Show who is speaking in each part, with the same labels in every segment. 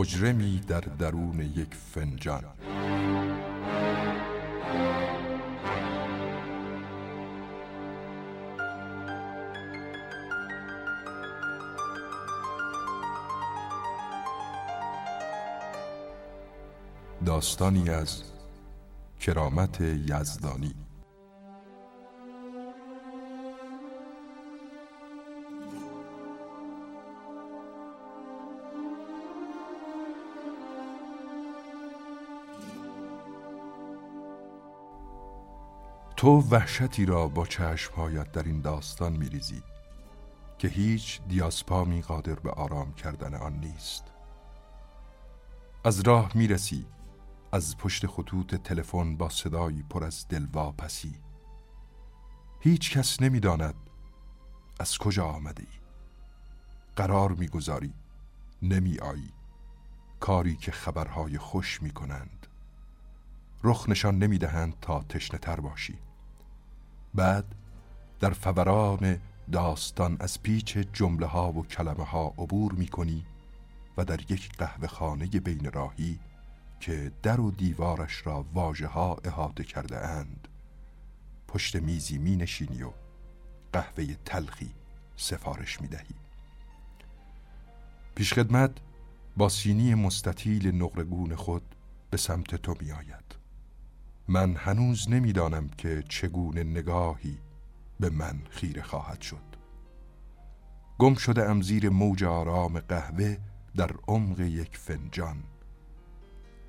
Speaker 1: مجرمی در درون یک فنجان. داستانی از کرامت یزدانی. تو وحشتی را با چشمهایت در این داستان میریزی که هیچ دیاسپامی قادر به آرام کردن آن نیست. از راه می‌رسی از پشت خطوط تلفن با صدایی پر از دلواپسی. هیچ کس نمی‌داند از کجا آمده ای قرار می‌گذاری نمی آیی کاری که خبرهای خوش می کنند رخ نشان نمی دهند تا تشنه تر باشی. بعد در فوران داستان از پیچ جمله ها و کلمه ها عبور می کنی و در یک قهوه خانه بین راهی که در و دیوارش را واجه ها احاطه کرده اند پشت میزی می نشینی و قهوه تلخی سفارش می دهی پیشخدمت با سینی مستطیل نقرگون خود به سمت تو می آید من هنوز نمی‌دانم که چگونه نگاهی به من خیره خواهد شد. گم شده ام زیر موج آرام قهوه در عمق یک فنجان.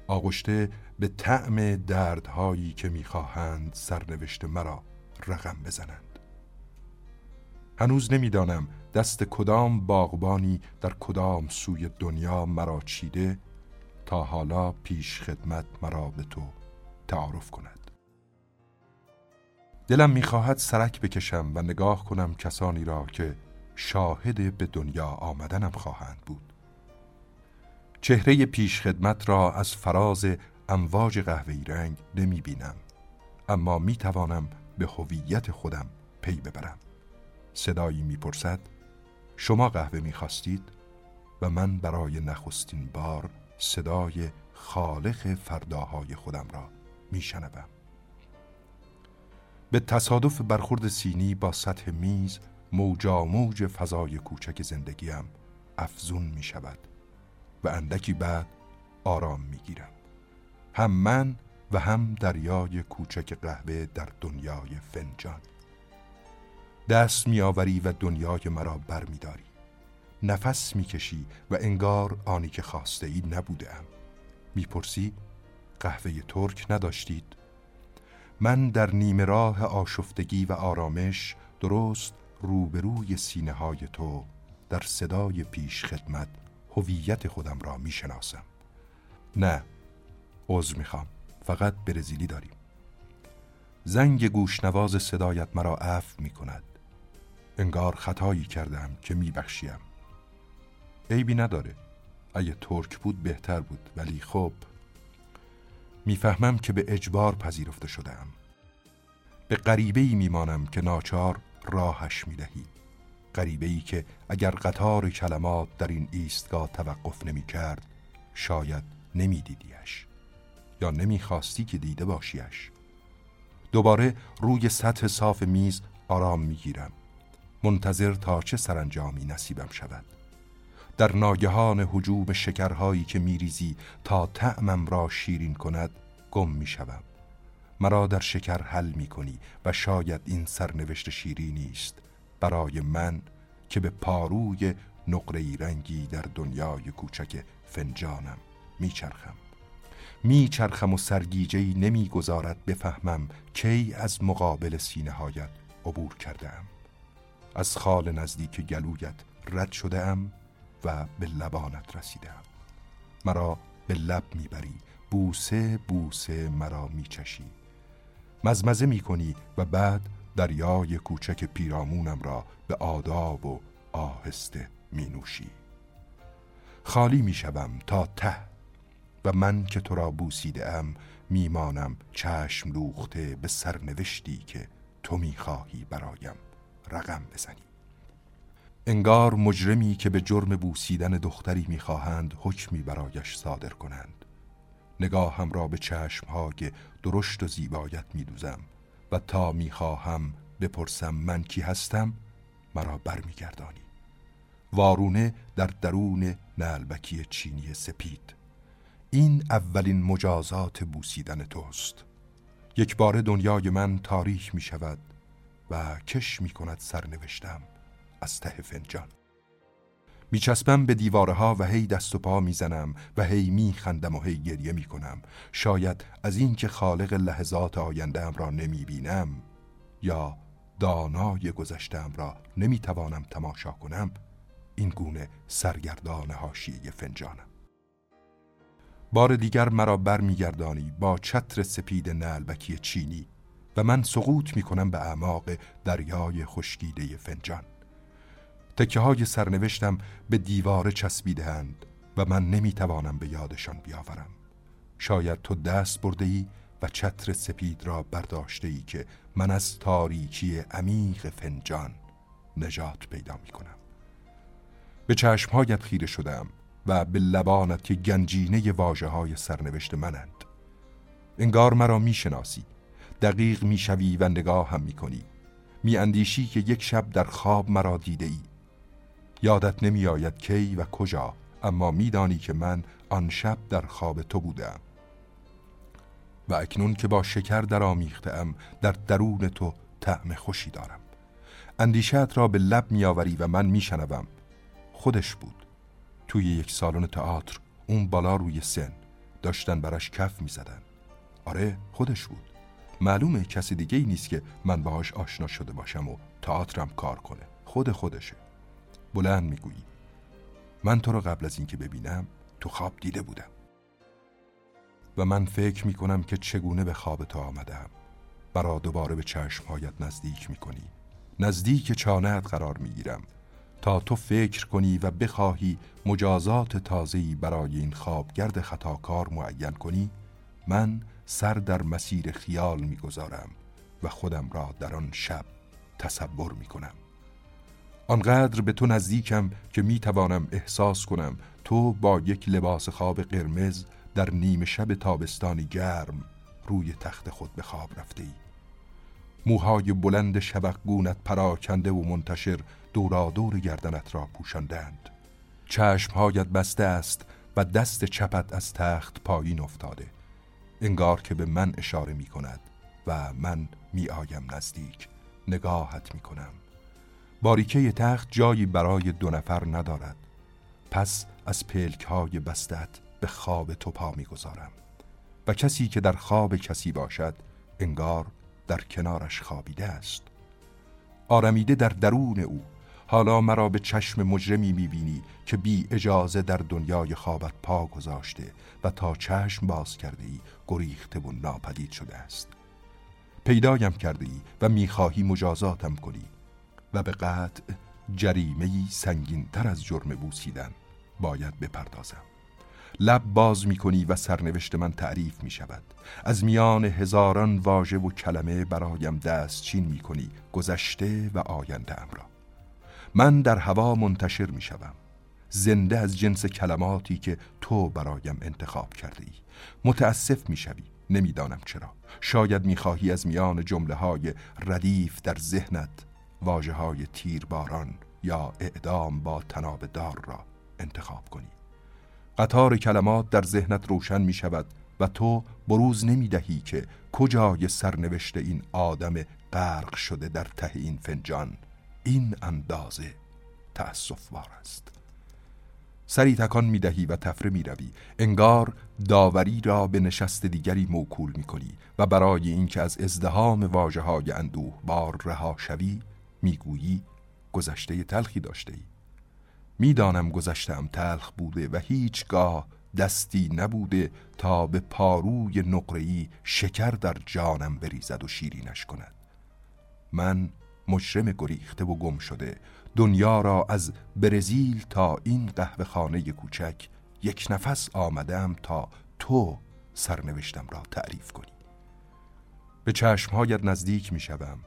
Speaker 1: آغشته به طعم دردهایی که می‌خواهند سرنوشت مرا رقم بزنند. هنوز نمی‌دانم دست کدام باغبانی در کدام سوی دنیا مرا چیده تا حالا پیش خدمت مرا به تو تعارف کند. دلم می‌خواهد سرک بکشم و نگاه کنم کسانی را که شاهد به دنیا آمدنم خواهند بود. چهره پیش خدمت را از فراز امواج قهوه‌ای رنگ نمی بینم اما می توانم به هویت خودم پی ببرم. صدایی می‌پرسد شما قهوه می‌خواستید؟ و من برای نخستین بار صدای خالق فرداهای خودم را میشنوم. به تصادف برخورد سینی با سطح میز موجا موج فضای کوچک زندگیم افزون می شود و اندکی بعد آرام می گیرم هم من و هم دریای کوچک قهوه در دنیای فنجان. دست میآوری و دنیای مرا بر می داری. نفس می‌کشی و انگار آنی که خواسته ای نبوده ام می‌پرسی قهوه ترک نداشتید. من در نیمه راه آشفتگی و آرامش درست روبروی سینه های تو در صدای پیش خدمت هویت خودم را می‌شناسم. نه عذر می‌خوام. فقط برزیلی داریم. زنگ گوشنواز صدایت مرا عفو می‌کند. انگار خطایی کردم که میبخشیم. عیبی نداره. اگه ترک بود بهتر بود ولی خب می‌فهمم که به اجبار پذیرفته شدم به غریبه ای میمانم که ناچار راهش می‌دهی. غریبه ای که اگر قطار کلمات در این ایستگاه توقف نمی کرد شاید نمیدیدیش یا نمی‌خواستی که دیده باشیش. دوباره روی سطح صاف میز آرام می‌گیرم. منتظر تا چه سرانجامی نصیبم شود. در ناگهان حجوم شکرهایی که میریزی تا طعمم را شیرین کند گم می‌شوم. مرا در شکر حل می‌کنی و شاید این سرنوشت شیرینی است برای من که به پاروی نقره رنگی در دنیای کوچک فنجانم میچرخم. میچرخم و سرگیجهی نمی‌گذارد بفهمم کی از مقابل سینه هایت عبور کردم از خال نزدیک گلویت رد شده ام و به لبانت رسیدم مرا به لب می‌بری. بوسه بوسه مرا میچشی. مزمزه می‌کنی و بعد دریای کوچک پیرامونم را به آداب و آهسته می نوشی خالی می شوم تا ته و من که تو را بوسیده ام میمانم چشم لوخته به سرنوشتی که تو می‌خواهی برایم. رقم بزنی. انگار مجرمی که به جرم بوسیدن دختری می‌خواهند حکمی برایش صادر کنند. نگاهم را به چشمهای درشت و زیبایت میدوزم و تا می‌خواهم بپرسم من کی هستم مرا برمیگردانی. وارونه در درون نلبکی چینی سپید. این اولین مجازات بوسیدن توست. یک بار دنیای من تاریخ می شود و کش می کند سرنوشتم. از ته فنجان. میچسبم به دیوارها و هی دست و پا می‌زنم و هی میخندم و هی گریه می‌کنم. شاید از اینکه خالق لحظات آیندهم را نمی‌بینم یا دانای گذشتم را نمی‌توانم تماشا کنم این گونه سرگردان حاشیه فنجانم. بار دیگر مرا برمیگردانی با چتر سپید نلبکی چینی و من سقوط می‌کنم به اعماق دریای خشکیده فنجان. تکه های سرنوشتم به دیوار چسبیدهاند و من نمی‌توانم به یادشان بیاورم. شاید تو دست برده ای و چتر سپید را برداشته ای که من از تاریکی عمیق فنجان نجات پیدا می کنم به چشمهایت خیره شدم و به لبانت که گنجینه واجه های سرنوشت منند. انگار مرا می‌شناسی. دقیق می‌شوی و نگاه هم می‌کنی. میاندیشی که یک شب در خواب مرا دیده ای یادت نمیآید کی و کجا اما میدانی که من آن شب در خواب تو بودم. و اکنون که با شکر در آمیختم در درون تو طعم خوشی دارم. اندیشت را به لب میآوری و من میشنوم. خودش بود. توی یک سالن تئاتر اون بالا روی سن داشتن برش کف می‌زدن. آره خودش بود. معلومه کسی دیگه ای نیست که من باهاش آشنا شده باشم و تئاترم کار کنه. خود خودشه. بلند می‌گویی. من تو رو قبل از اینکه ببینم تو خواب دیده بودم. و من فکر می‌کنم که چگونه به خواب تو آمدم. برا دوباره به چشمهایت نزدیک می‌کنی. نزدیک چانهت قرار می‌گیرم. تا تو فکر کنی و بخواهی مجازات تازه‌ای برای این خوابگرد خطاکار معین کنی من سر در مسیر خیال می‌گذارم و خودم را در آن شب تصور می‌کنم. آنقدر به تو نزدیکم که می‌توانم احساس کنم تو با یک لباس خواب قرمز در نیمه شب تابستانی گرم روی تخت خود به خواب رفته ای. موهای بلند شبقگونت پراکنده و منتشر دورادور گردنت را پوشاندند. چشمهایت بسته است و دست چپت از تخت پایین افتاده. انگار که به من اشاره می کند و من می آیم نزدیک. نگاهت می کنم باریکه تخت جایی برای دو نفر ندارد. پس از پلک های بستت به خواب تو پا می‌گذارم. و کسی که در خواب کسی باشد انگار در کنارش خوابیده است. آرمیده در درون او حالا مرا به چشم مجرمی می‌بینی که بی اجازه در دنیای خوابت پا گذاشته و تا چشم باز کرده ای گریخته و ناپدید شده است. پیدایم کرده ای و می‌خواهی مجازاتم کنی. و به قطع سنگین تر از جرم بوسیدن باید بپردازم. لب باز می کنی و سرنوشت من تعریف می شود از میان هزاران واژه و کلمه برایم دست چین می کنی گذشته و آینده را. من در هوا منتشر می شوم زنده از جنس کلماتی که تو برایم انتخاب کرده ای متاسف می شوی نمی‌دانم چرا. شاید می خواهی از میان جمله های ردیف در ذهنت واجه های تیر باران یا اعدام با تناب دار را انتخاب کنی. قطار کلمات در ذهنت روشن می شود و تو بروز نمی دهی که کجای سرنوشت این آدم غرق شده در ته این فنجان. این اندازه تأصفوار است. سری تکان می دهی و تفره می روی انگار داوری را به نشست دیگری موکول می کنی و برای اینکه از ازدهام واجه های اندوه بار رها شوی می‌گویی گذشته تلخی داشته ای می‌دانم گذشتم تلخ بوده و هیچگاه دستی نبوده تا به پاروی نقره‌ای شکر در جانم بریزد و شیرینش کند. من مجرم گریخته و گم شده دنیا را از برزیل تا این قهوه خانه کوچک یک نفس آمدم تا تو سرنوشتم را تعریف کنی. به چشمهایت نزدیک می شوم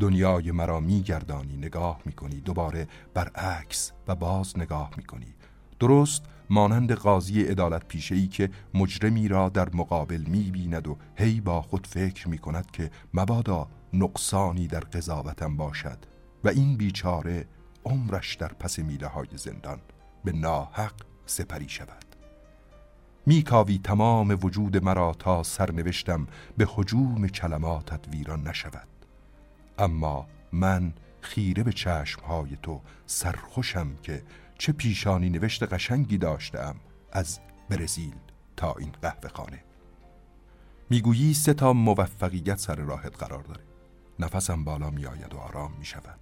Speaker 1: دنیای مرا میگردانی نگاه می‌کنی. دوباره برعکس و باز نگاه می‌کنی. درست مانند قاضی عدالت پیشه که مجرمی را در مقابل می‌بیند و هی با خود فکر می‌کند که مبادا نقصانی در قضاوتم باشد و این بیچاره عمرش در پس میله های زندان به ناحق سپری شود. میکاوی تمام وجود مرا تا سرنوشتم به حجوم کلماتت ویران نشود. اما من خیره به چشمهای تو سرخوشم که چه پیشانی نوشت قشنگی داشتم از برزیل تا این قهوه خانه. می‌گویی سه تا موفقیت سر راهت قرار داره. نفسم بالا میآید و آرام می شود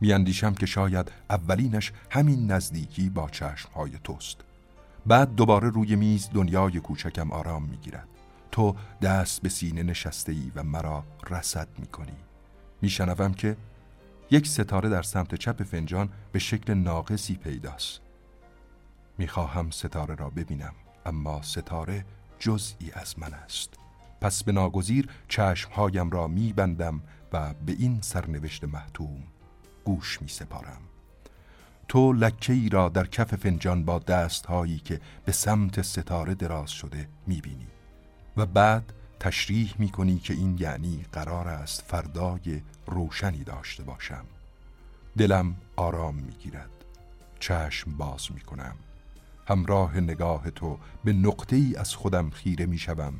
Speaker 1: میاندیشم که شاید اولینش همین نزدیکی با چشمهای توست. بعد دوباره روی میز دنیای کوچکم آرام می‌گیرد. تو دست به سینه نشسته ای و مرا رسد می‌کنی. میشنوم که یک ستاره در سمت چپ فنجان به شکل ناقصی پیداست. می‌خواهم ستاره را ببینم اما ستاره جزئی از من است. پس به ناگزیر چشمهایم را میبندم و به این سرنوشت محتوم گوش می سپارم تو لکه ای را در کف فنجان با دست هایی که به سمت ستاره دراز شده می بینی و بعد تشریح می کنی که این یعنی قرار است فردای روشنی داشته باشم. دلم آرام می گیرد. چشم باز می کنم. همراه نگاه تو به نقطه ای از خودم خیره می شوم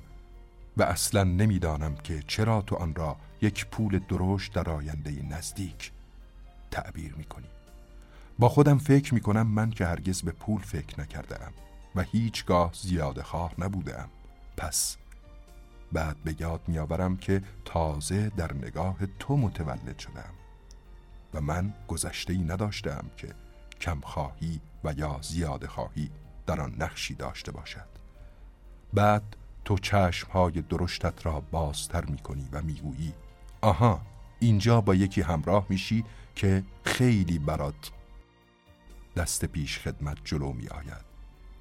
Speaker 1: و اصلا نمی‌دانم که چرا تو آن را یک پول درشت در آینده نزدیک تعبیر می کنی. با خودم فکر می کنم من که هرگز به پول فکر نکردم و هیچگاه زیاده خواه نبودم پس بعد به یاد میآورم که تازه در نگاه تو متولد شدم و من گذشته ای نداشتم که کم خواهی و یا زیاده خواهی در آن نقشی داشته باشد بعد تو چشمهای درشتت را بازتر می کنی و می‌گویی آها اینجا با یکی همراه میشی که خیلی برات دست پیش خدمت جلو می آید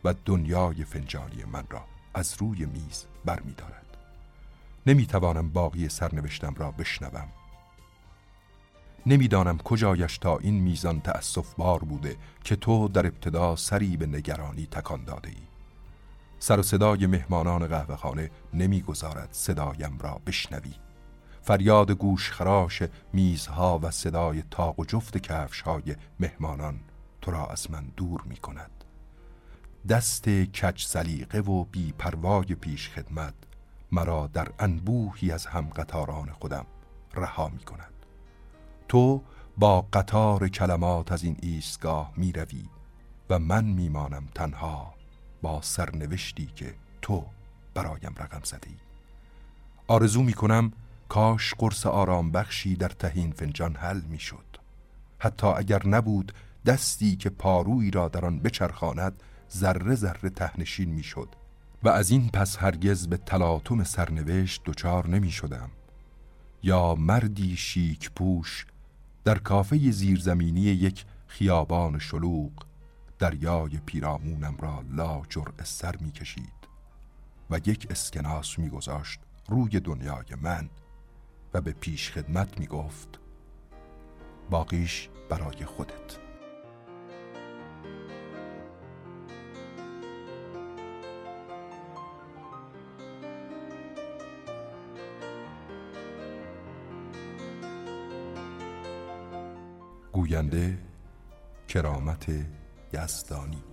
Speaker 1: و دنیای فنجانی من را از روی میز بر می دارد. نمی توانم باقی سرنوشتم را بشنوم. نمی‌دانم کجایش تا این میزان تأصف بار بوده که تو در ابتدا سری به نگرانی تکان داده ای. سر و صدای مهمانان قهوهخانه نمی‌گذارد صدایم را بشنوی فریاد گوش خراش میزها و صدای تاق و جفت کفش های مهمانان تو را از من دور می کند دست کچ سلیقه و بی پروای پیش خدمت مرا در انبوهی از هم قطاران خودم رها می کند. تو با قطار کلمات از این ایستگاه می روی و من می مانم تنها با سرنوشتی که تو برایم رقم زده آرزو می کنم کاش قرص آرام بخشی در تهین فنجان حل می شد. حتی اگر نبود دستی که پارویی را در آن بچرخاند ذره ذره تهنشین می شد. و از این پس هرگز به تلاطم سرنوشت دچار نمی شدم. یا مردی شیک پوش در کافه زیرزمینی یک خیابان شلوغ دریای پیرامونم را لا جرع سر می کشید و یک اسکناس می گذاشت روی دنیای من و به پیش خدمت می گفت باقیش برای خودت. گوینده کرامت یزدانی.